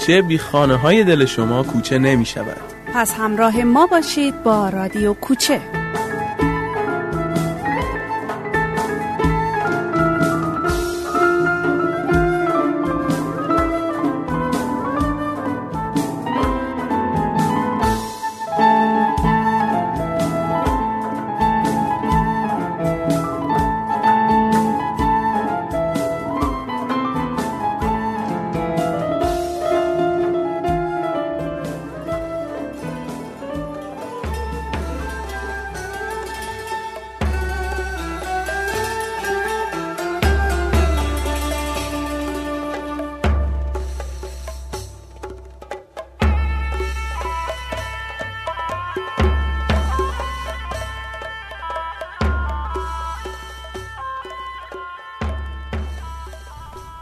کوچه بی خانه های دل شما کوچه نمی شود پس همراه ما باشید با رادیو کوچه.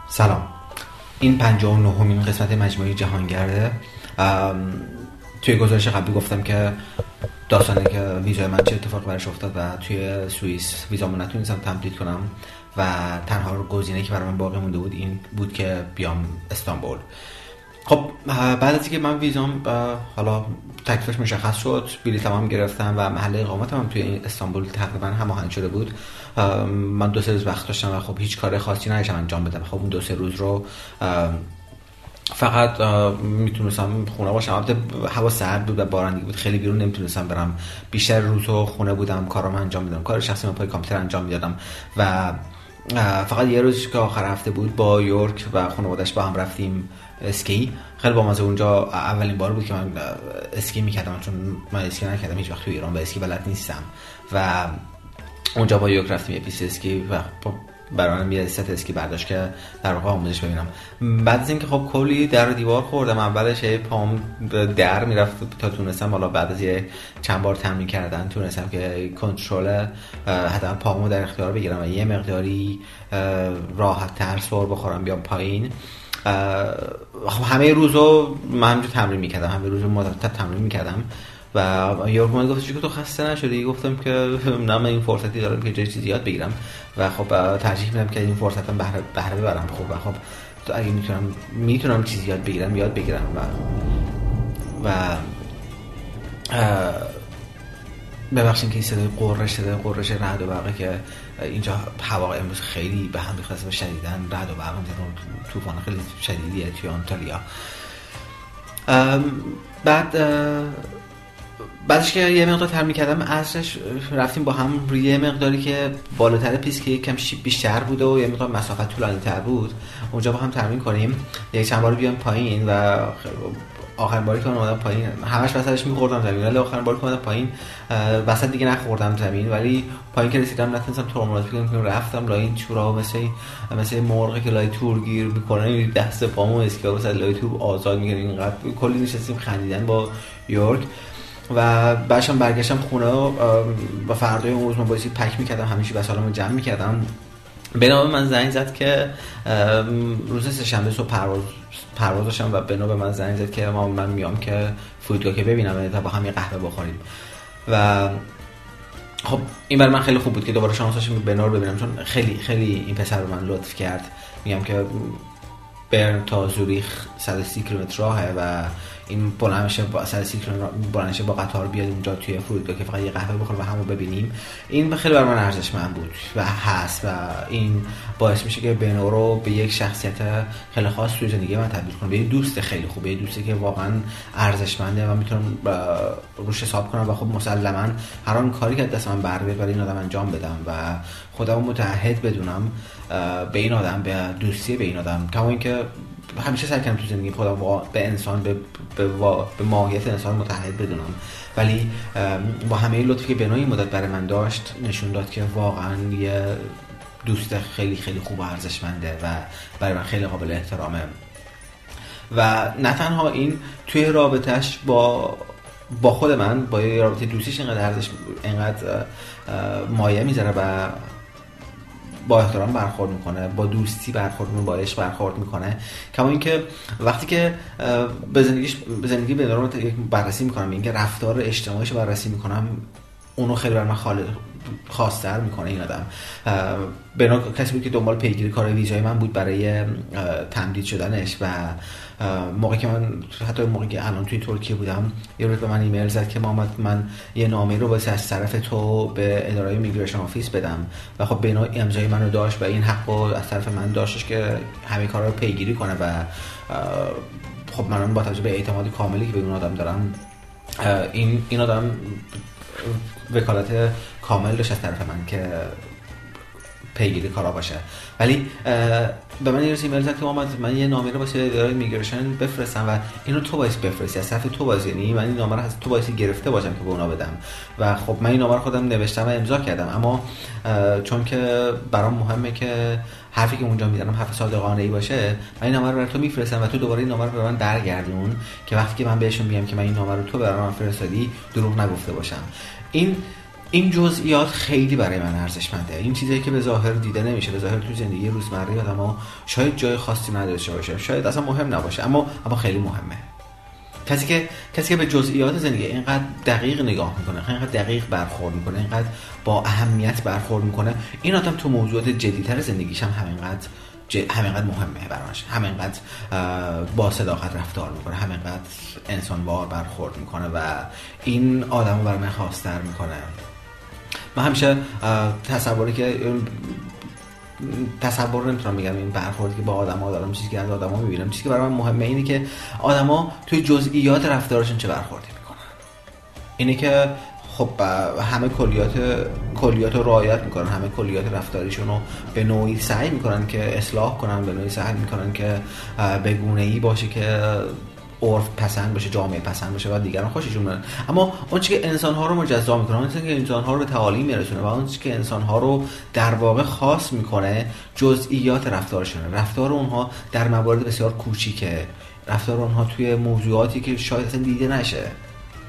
سلام. این 59 همین قسمت مجموعه جهانگرده. توی گزارش قبلی گفتم که داستانه که ویزای من چه اتفاقی براش افتاد و توی سوئیس ویزامو نتونستم تمدید کنم و تنها گزینه که برای من باقی مونده بود این بود که بیام استانبول. خب بعد از اینکه من ویزام حالا تکلیفش مشخص شد بلیط تمام گرفتم و محل اقامتم هم توی استانبول تقریبا هماهنگ شده بود. من دو سه روز وقت داشتم و خب هیچ کار خاصی نداشتم انجام بدم. خب اون دو سه روز رو فقط می‌تونستم خونه باشم. البته هوا سرد بود و بارندگی بود. خیلی بیرون نمی‌تونستم برم. بیشتر روز رو خونه بودم کارم انجام می‌دادم. کار شخصی من پای کامپیوتر انجام می‌دادم. و فقط یه روز که آخر هفته بود با یورک و خانوادش با هم رفتیم اسکی. خیلی با مزه اونجا اولین بار بود که من اسکی می‌کردم چون من اسکی نکردم هیچ وقت تو ایران به اسکی بلد نیستم. و اونجا با یورک رفتیم یه پیست اسکی و برای من یه ست اسکی برداشت که در واقع آموزش ببینم. بعد از اینکه خب کلی در دیوار خوردم اولش یه پام در می‌رفت تا تونستم حالا بعد از یه چند بار تمرین کردن تونستم که کنترل حداقل پامو در اختیار بگیرم و یه مقداری راحت تر سر بخورم بیام پایین. خب همه روزو من همینجور تمرین می‌کردم همه روز مرتب تمرین می‌کردم. و یورک من گفتش که تو خسته نشدی؟ گفتم که نه من این فرصتی دارم که جای چیزی یاد بگیرم. و خب ترجیح میدم که این فرصتم بهره بهره ببرم. خب و خب تو اگه می‌تونم می‌تونم چیزی یاد بگیرم یاد بگیرم. و و ببخشید که این صدای قررش صدای قررش رعد و برقه که اینجا هوا امروز خیلی به هم ریخته و شدیدن رعد و برق طوفان خیلی شدیدیه توی آنتالیا. بعد بعدش که یه مقدار تمرین کردم عصرش رفتیم با هم روی یه مقداری که بالاتر پیست که یکم بیشتر بوده و یه مقدار مسافت طولانی تر بود. اونجا با هم تمرین کنیم. یک چند بار بیام پایین و آخرین باری که اومدم پایین همش وسطش میخوردم زمین ولی آخرین باری که اومدم پایین وسط دیگه نخوردم زمین. ولی پایین که رسیدم نتونستم ترمونات بگیرم که رفتم لای این چورا مثل مثل مرغ که لای تور گیر می‌کنه دست پامو اسکیار وسط لای تور آزاد می‌گیره اینقدر کلی نشستیم خندیدن با یورک. و بعدشم برگشتم خونه و فردای اون روز من بایستی پک می‌کردم همیشه وسایلمو جمع می‌کردم. به نام من زنگ زد که روز سهشنبه صبح پرواز پرواز داشتم و بنو به من زنگ زد که ما من میام که فرودگاه که ببینم تا با هم یه قهوه بخوریم. و خب این برای من خیلی خوب بود که دوباره شانس داشتم بنو رو ببینم چون خیلی خیلی این پسر من لطف کرد. میگم که برن تا زوریخ 130 کیلومتر راهه و این بلند با سر بلند با قطار بیاد اونجا توی فرودگاه که فقط یه قهوه بخوریم و همو ببینیم. این خیلی بر من ارزشمند بود و هست و این باعث میشه که بنو رو به یک شخصیت خیلی خاص توی زندگی من تبدیل کنم. به یه دوست خیلی خوبه یه دوستی که واقعا ارزشمنده و می‌تونم روش حساب کنم و خب مسلما هر آن کاری که دست من بر برای این آدم انجام بدم و خودم متعهد بدونم به این آدم به دوستی به این آدم. کما اینکه همیشه سعی کردم تو زندگی خودم به انسان به, به, به ماهیت انسان متحد بدونم. ولی با همه لطفی که بنای مدت برای من داشت نشون داد که واقعا یه دوست خیلی خیلی خوب و ارزشمنده و برای من خیلی قابل احترامه. و نه تنها این توی رابطهش با با خود من با یه رابطه دوستیش اینقدر ارزش اینقدر مایه می‌ذاره و با احترام برخورد می‌کنه با دوستی برخورد می‌کنه با عشق برخورد می‌کنه. کما اینکه وقتی که به زندگیش به زندگی به بررسی می‌کنم اینکه رفتار اجتماعیش بررسی می‌کنم اونو خیلی بر من خالد خاصتر می‌کنه این آدم. بنا کسی بود که دنبال پیگیری کار ویزای من بود برای تمدید شدنش و موقعی که من حتی موقعی که الان توی ترکیه بودم یه روز به من ایمیل زد که محمد من یه نامه رو واسه از طرف تو به اداره migration office بدم. و خب بنا امضای منو داشت و این حق رو از طرف من داشتش که همه کارا رو پیگیری کنه و خب من با توجه به اعتماد کاملی که به اون آدم دارم این این آدم وکالت کامل داشت از طرف من که پیگیری کارا باشه. ولی به من یه ایمیل زد که محمد من یه نامه رو واسه اداره میگرشن بفرستم و اینو تو باید بفرستی. از طرف تو باید یعنی من این نامه رو از تو باید گرفته باشم که به اونا بدم. و خب من این نامه رو خودم نوشتم و امضا کردم. اما چون که برام مهمه که حرفی که اونجا می‌زنم حرف صادقانه ای باشه من این نامه رو برای میفرستم و تو دوباره این نامه رو به من برگردون که وقتی که من بهشون میگم که من این نامه رو تو برای من فرستادی دروغ نگفته باشم. این این جزئیات خیلی برای من ارزشمنده. این چیزی که به ظاهر دیده نمیشه به ظاهر تو زندگی روزمره آدم‌ها شاید جای خاصی نداشته باشه شاید اصلا مهم نباشه اما اما خیلی مهمه. کسی که کسی که به جزئیات زندگی اینقدر دقیق نگاه می‌کنه اینقدر دقیق برخورد می‌کنه اینقدر با اهمیت برخورد می‌کنه این آدم تو موضوعات جدیتر زندگیش هم همینقدر همینقدر مهمه براش. همینقدر با صداقت رفتار می‌کنه همینقدر انسانوار برخورد می‌کنه و این آدم رو برای من خواستر می‌کنه. من همیشه تصوری که تصور نمی‌تونم میگم این برخوردی که با آدما دارم چیزی که از آدما می‌بینم. چیزی که برای من مهمه اینه که آدما توی جزئیات رفتارشون چه برخوردی می‌کنن. اینه که خب همه کلیات کلیات رو رعایت می‌کنن همه کلیات رفتاریشون رو به نوعی سعی می‌کنن که اصلاح کنن به نوعی سعی می‌کنن که به گونه ای باشه که عرف پسند باشه جامعه پسند باشه و دیگران خوششون میاد. اما اون که انسان ها رو مجزا می‌کنه اون که انسان ها رو به تعالیم میرسونه و اون که انسان ها رو در واقع خاص می‌کنه جزئیات رفتارشونه. رفتار اونها در موارد بسیار کوچیکه. رفتار اونها توی موضوعاتی که شاید اصلا دیده نشه.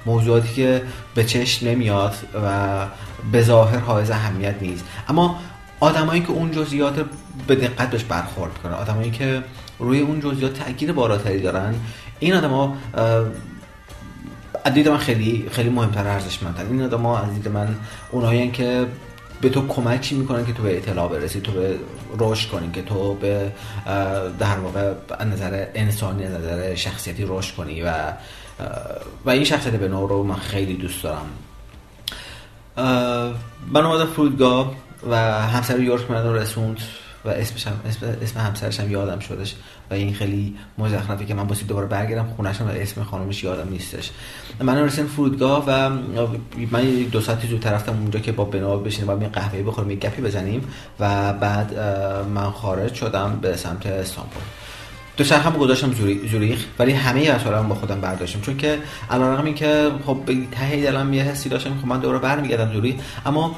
موضوعاتی که به چشم نمیاد و به ظاهر حائز اهمیت نیست. اما آدمایی که اون جزئیات به دقت بهش برخورد کنه آدمایی که روی اون جزئیات تاکید بالاتری دارن این آدم ها دید من خیلی خیلی مهمتر ارزشمندن این آدم ها از دید من اونایی که به تو کمکی می‌کنن که تو به اطلاع برسی تو به رشد کنی که تو به در واقع نظر انسانی از نظر شخصیتی رشد کنی و و این شخصیت به نور رو من خیلی دوست دارم. من اومدم فرودگاه و همسر یورک من رسوند. و اسمش هم اسم, اسم همسرش هم یادم شدش. و این خیلی مزخرفه که من باید دوباره برگردم خونش و اسم خانمش یادم نیستش. من رسیدم فرودگاه و من دو ساعتی زودتر رفتم اونجا که با بنا بشینیم با یه قهوه بخوریم یه گپی بزنیم و بعد من خارج شدم به سمت استانبول. دو هم گذاشتم زوریخ ولی همه وسایلم با خودم برداشتم. چون که علیرغم این که خب به ته دلم یه حسی داشتم خب من دوباره برمیگردم زوریخ اما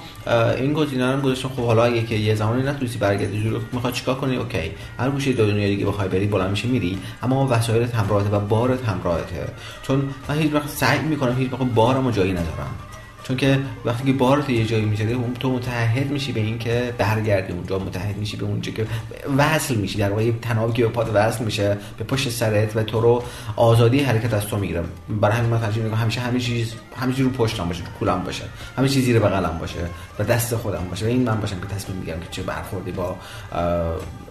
این گزینه رو گذاشتم. خب حالا که یه زمانی نتونستی برگردی زوریخ می‌خواد چیکار کنی؟ اوکی. هر گوشه دو دنیا دیگه بخوای بری بلند میشی میری. اما وسایلت همراهته و بارت همراهته. چون من هیچ وقت سعی می‌کنم هیچ وقت بارمو جایی ندارم. چون که وقتی که بار تو یه جایی می‌ذاری تو متحد میشی به این که برگردی اونجا متحد میشی به اونجا که وصل میشی. در واقع تنابی که به پاد وصل میشه به پشت سرت و تو رو آزادی حرکت از تو می‌گیره. برای همین من ترجیح می‌کنم همیشه همه چیز همه چیز رو پشتم باشه کولم باشه. همه چیز زیر بغلم باشه و دست خودم باشه. و این من باشم که تصمیم می‌گیرم که چه برخوردی با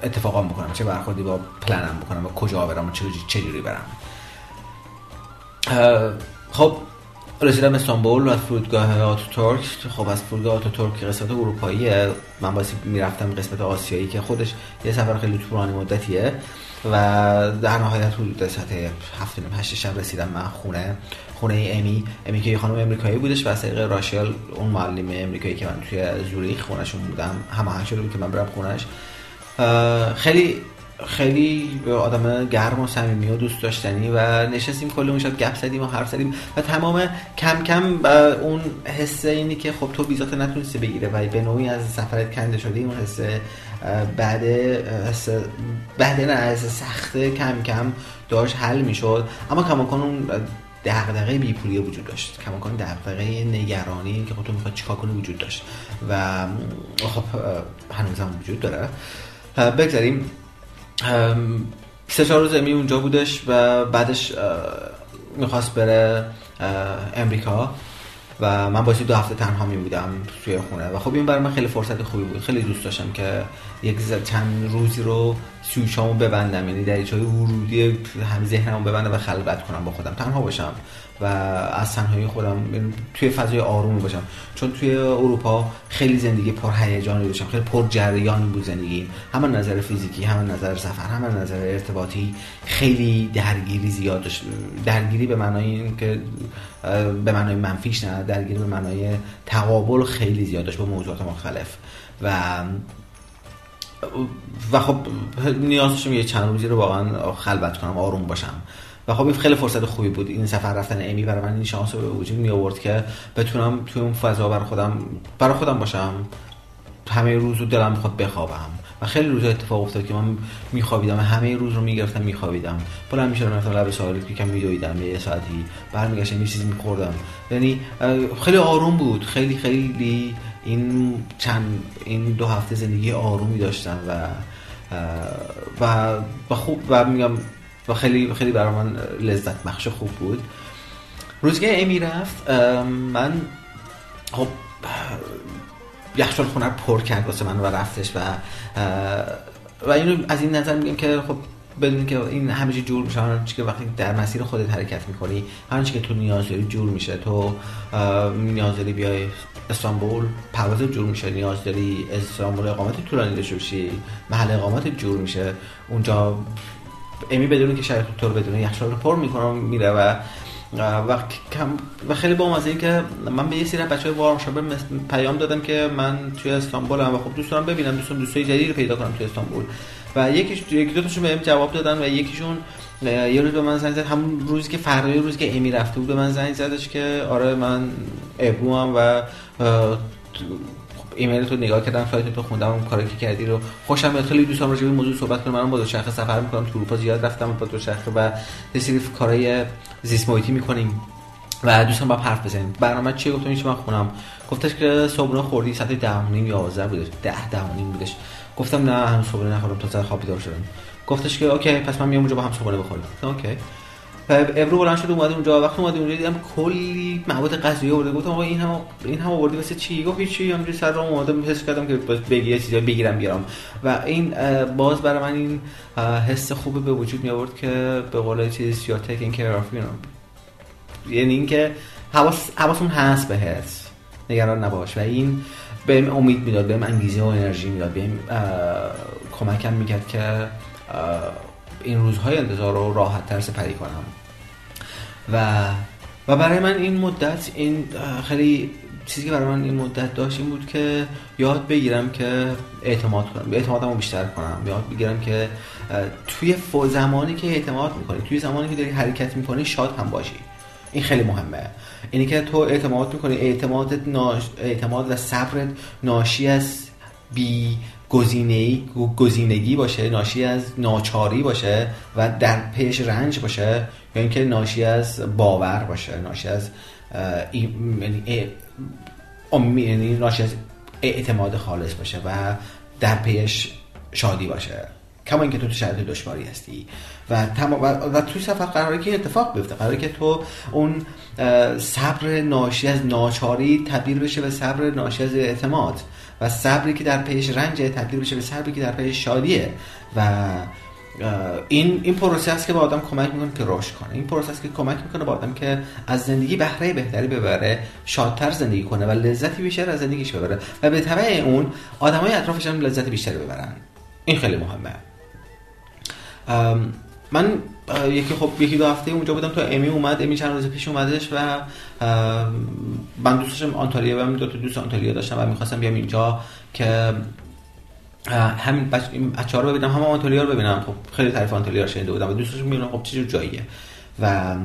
اتفاقام بکنم چه برخوردی با پلنم بکنم و کجا برم و چه جوری برم. خب رسیدم استانبول از فرودگاه آتوتورک خب از فرودگاه آتوتورک قسمت اروپاییه من باید می‌رفتم قسمت آسیایی که خودش یه سفر خیلی طولانی مدتیه و در نهایت حدود ساعت هفت هشت شب رسیدم من خونه خونه امی. امی که یه خانم امریکایی بودش و از طریق راشل اون معلم امریکایی که من توی زوریخ خونشون بودم همه شده بود که من برم خونش خیلی خیلی آدم گرم و صمیمی و دوست داشتنی و نشستیم کل اون شب گپ زدیم و حرف زدیم و تمام کم کم اون حس اینی که خب تو ویزات نتونستی بگیره و به نوعی از سفرت کنده شده اون حس بعد حس بعد نه حس سخت کم کم داشت حل می‌شد. اما کماکان اون دغدغه بیپولی وجود داشت. کماکان دغدغه نگرانی که خب می‌خواد چیکار کنی وجود داشت. و خب هنوزم وجود داره. بگذاریم. سه چهار روز امی اونجا بودش و بعدش می‌خواست بره امریکا و من باید دو هفته تنها می بودم توی خونه و خب این برای من خیلی فرصت خوبی بود. خیلی دوست داشتم که یک چند روزی رو سویچامو ببندم یعنی دریچه ورودی هم ذهنمو ببندم و خلوت کنم با خودم. تنها باشم. و از تنهایی خودم یعنی توی فضای آرومی باشم. چون توی اروپا خیلی زندگی پر هیجانی داشتم. خیلی پر جریان بود زندگی. هم نظر فیزیکی هم نظر سفر هم نظر ارتباطی خیلی درگیری زیاد داشت. درگیری به معنای اینکه به معنای منفیش نه درگیری به معنای تقابل خیلی زیاد داشت با موضوعات مختلف. و و خب نیاز داشتم یه چند روزی رو واقعا خلوت کنم آروم باشم. و خب خیلی فرصت خوبی بود. این سفر رفتن امی برای من این شانس رو به وجود می آورد که بتونم توی اون فضا برای خودم برای خودم باشم. همه روز رو دلم می‌خواد بخوابم. و خیلی روز اتفاق افتاد که من میخوابیدم همه روز رو می‌گرفتم میخوابیدم. بلند می‌شدم رفتم لب ساحل که کم میدویدم یه ساعتی برمیگشتم یه چیزی میخوردم. یعنی خیلی آروم بود. خیلی خیلی این چند این دو هفته زندگی آرومی داشتم و و و خوب و میگم و خیلی خیلی برای من لذت بخش خوب بود. روزی که امی رفت من خب یخچال خونه پر کرد واسه من و رفتش و و اینو از این نظر میگم که خب بدون که این همه چی جور میشه هر که وقتی در مسیر خودت حرکت می‌کنی هر که تو نیاز داری جور میشه. تو نیاز داری بیای استانبول پرواز جور میشه. نیاز داری استانبول اقامت طولانی داشته محل اقامت جور میشه. اونجا امی بدون که شاید تو رو بدون یخچال رو پر می‌کنم میره و و, و خیلی با مزه که من به یه سری بچه های وارشابه پیام دادم که من توی استانبول و خب دوست دارم ببینم دوستان دوستای جدید رو پیدا کنم توی استانبول. و یکیش یکی دو تاشون بهم جواب دادن و یکیشون یه روز به من زنگ زد. همون روزی که فردای روزی که امی رفته بود به من زنگ زدش که آره من ابرو هم و ایمیل تو نگاه کردم سایت تو خوندم اون کاری که کردی رو خوشم میاد. خیلی دوستم راجع به موضوع صحبت کنم. من با دوچرخه سفر می‌کنم. تو اروپا زیاد رفتم با دوچرخه و یه سری کارهای زیست محیطی می‌کنیم. و دوستان با حرف بزنیم. برنامه چی گفتم من خونم. گفتش که صبحونه خوردی ساعت 10 و نیم 11 بودش. 10 10 و نیم بودش. گفتم نه هنوز صبحونه نخوردم تا سر خواب بیدار شدم. گفتش که OK پس من میام اونجا با هم صبحونه بخوریم. OK. ابرو بلند شد اومد اونجا. وقتی اومد اونجا دیدم کلی مواد غذایی آورده. گفتم آقا این هم این هم آوردی واسه چی؟ گفت چی همینجوری سر رو اومده حس کردم که بگی چیزا بگیرم بیارم. و این باز برای من این حس خوبه به وجود می آورد که به قول چیز یا تیکینگ کیر اف یعنی اینکه حواس حواسون هست بهت نگران نباش. و این بهم امید می‌داد بهم انگیزه و انرژی می‌داد. بهم کمکم می‌کرد که این روزهای انتظار رو راحت تر سپری کنم. و و برای من این مدت این خیلی چیزی که برای من این مدت داشت این بود که یاد بگیرم که اعتماد کنم اعتمادم رو بیشتر کنم. یاد بگیرم که توی زمانی که اعتماد می‌کنی توی زمانی که داری حرکت می‌کنی شاد هم باشی. این خیلی مهمه. اینی که تو اعتماد می‌کنی اعتمادت ناش... اعتماد و صبرت ناشی از بی گزینگی باشه ناشی از ناچاری باشه و در پیش رنج باشه یا اینکه ناشی از باور باشه ناشی از یعنی, یعنی ناشی از اعتماد خالص باشه و در پیش شادی باشه. کما اینکه تو تو شرایط دشواری هستی. و تمام و, توی سفر قراره که اتفاق بیفته. قراره که تو اون صبر ناشی از ناچاری تبدیل بشه به صبر ناشی از اعتماد. و صبری که در پیش رنج تبدیل بشه به صبری که در پیش شادیه. و این این پروسه است که به آدم کمک می‌کنه که رشد کنه. این پروسه است که کمک می‌کنه به آدم که از زندگی بهره بهتری ببره شادتر زندگی کنه و لذتی بیشتر از زندگیش ببره. و به تبع اون آدمای اطرافش هم لذت بیشتری ببرن. این خیلی مهمه. من یکی خب یکی دو هفته اونجا بودم تا امی اومد امی چند روز پیش اومدش و من دوست داشتم آنتالیا و دو تا دوست آنتالیا داشتم و می‌خواستم بیام اینجا که همین بچه ها رو ببینم همه آنتالیا رو ببینم. خب خیلی تعریف آنتالیا رو شنیده بودم و دوست داشتم خب چه جاییه. و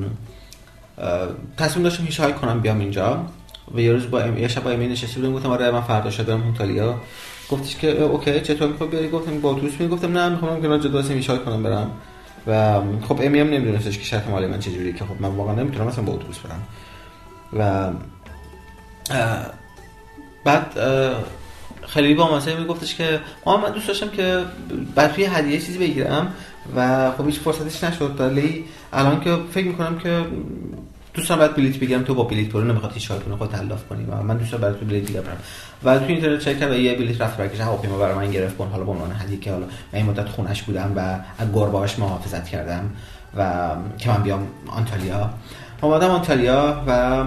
تصمیم داشتم هیچ کنم بیام اینجا. و یه روز با ام... یه شب با امی نشسته بودم گفتم آره من فردا شب آنتالیا گفتش که اوکی چطور می‌خوای بیاری گفتم با اتوبوس می گفتم نه می‌خوام که جدا هیچ کنم برم. و خب امی هم نمیدونستش که شرط مالی من چجوری که خب من واقعا نمی‌تونم مثلا با اتوبوس برم. و بعد خیلی با مسئله میگفتش که ما من دوست داشتم که بعد توی هدیه چیزی بگیرم. و خب هیچ فرصتش نشد. ولی الان که فکر می‌کنم که دوستان باید بلیت بگیرم تو با بلیت برو نمی‌خواد هیچ کاری خود تلاف کنی. و من دوستان برای تو بلیت دیگه برم. و تو اینترنت چک کردم یه بلیت رفت برکش هواپیما برای من گرفت حالا به عنوان هدیه که حالا من این مدت خونش بودم و از گربه‌اش محافظت کردم و که من بیام آنتالیا. اومدم آنتالیا و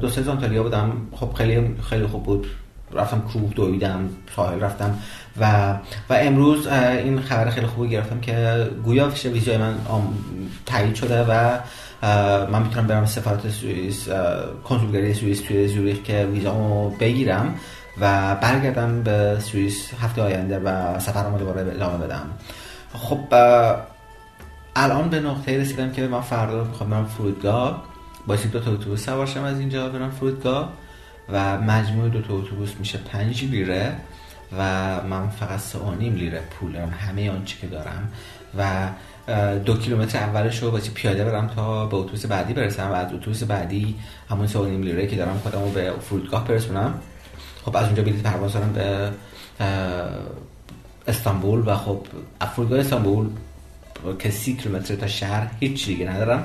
دو سه آنتالیا بودم. خب خیلی خیلی خوب بود. رفتم کوه دویدم ساحل رفتم. و و امروز این خبر خیلی خوبی گرفتم که گویا ویزای من تایید شده و من می‌تونم برم سفارت سوئیس کنسولگری سوئیس توی زوریخ که ویزامو بگیرم و برگردم به سوئیس هفته آینده و سفرمو دوباره ادامه بدم. خب الان به نقطه رسیدم که من فردا می‌خوام برم فرودگاه. با دو تا اتوبوس سوار از اینجا برم فرودگاه و مجموع دو تا اتوبوس میشه پنج لیره و من فقط سه لیره پول دارم. همه آنچه که دارم و دو کیلومتر اولش رو پیاده برم تا به اتوبوس بعدی برسم. و از اتوبوس بعدی همون سه نیم لیره که دارم خودم رو به فرودگاه برسونم. خب از اونجا بلیط پرواز دارم به استانبول و خب فرودگاه استانبول که سی کیلومتر تا شهر هیچ دیگه ندارم.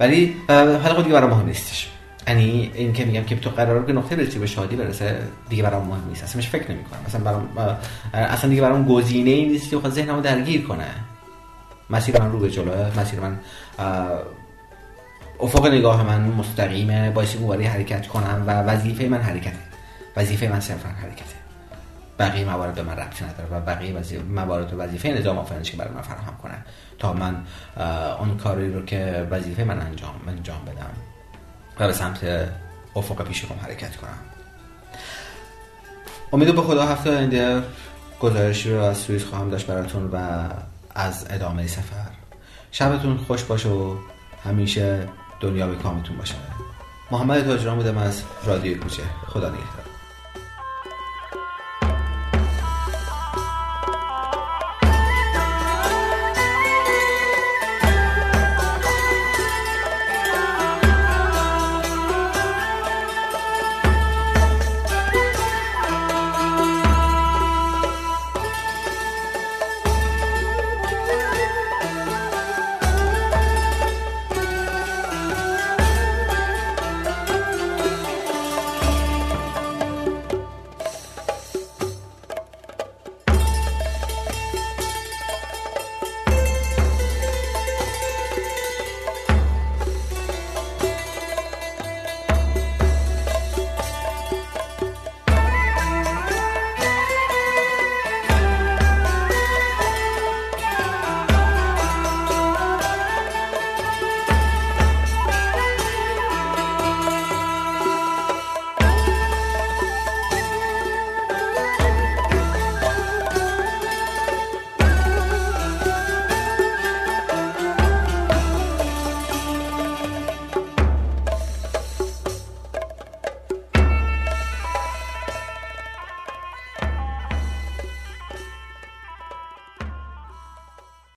ولی حالا خود دیگه برام مهم نیستش. یعنی این که میگم که تو قرار به نقطه برسی به شادی برسه دیگه برام مهم نیست. اصلا فکر نمی کنم اصلا برام اصلا دیگه برام گزینه ای نیست که خود ذهنمو درگیر کنه. مسیر من رو به جلوه مسیر من افق نگاه من مستقیمه باعث اونوری حرکت کنم و وظیفه من حرکته. وظیفه من صرفا حرکته. بقیه موارد به من ربطی نداره و بقیه وظیفه موارد و وظیفه نظام آفرینش که برای من فراهم کنه. تا من اون کاری رو که وظیفه من انجام انجام بدم و به سمت افق پیش حرکت کنم. امید به خدا هفته آینده گزارشی رو از سوئیس خواهم داشت براتون و از ادامه سفر. شبتون خوش باشه و همیشه دنیا به کامتون باشه. محمد تاجران بودم از رادیو کوچه. خدا نگهدار.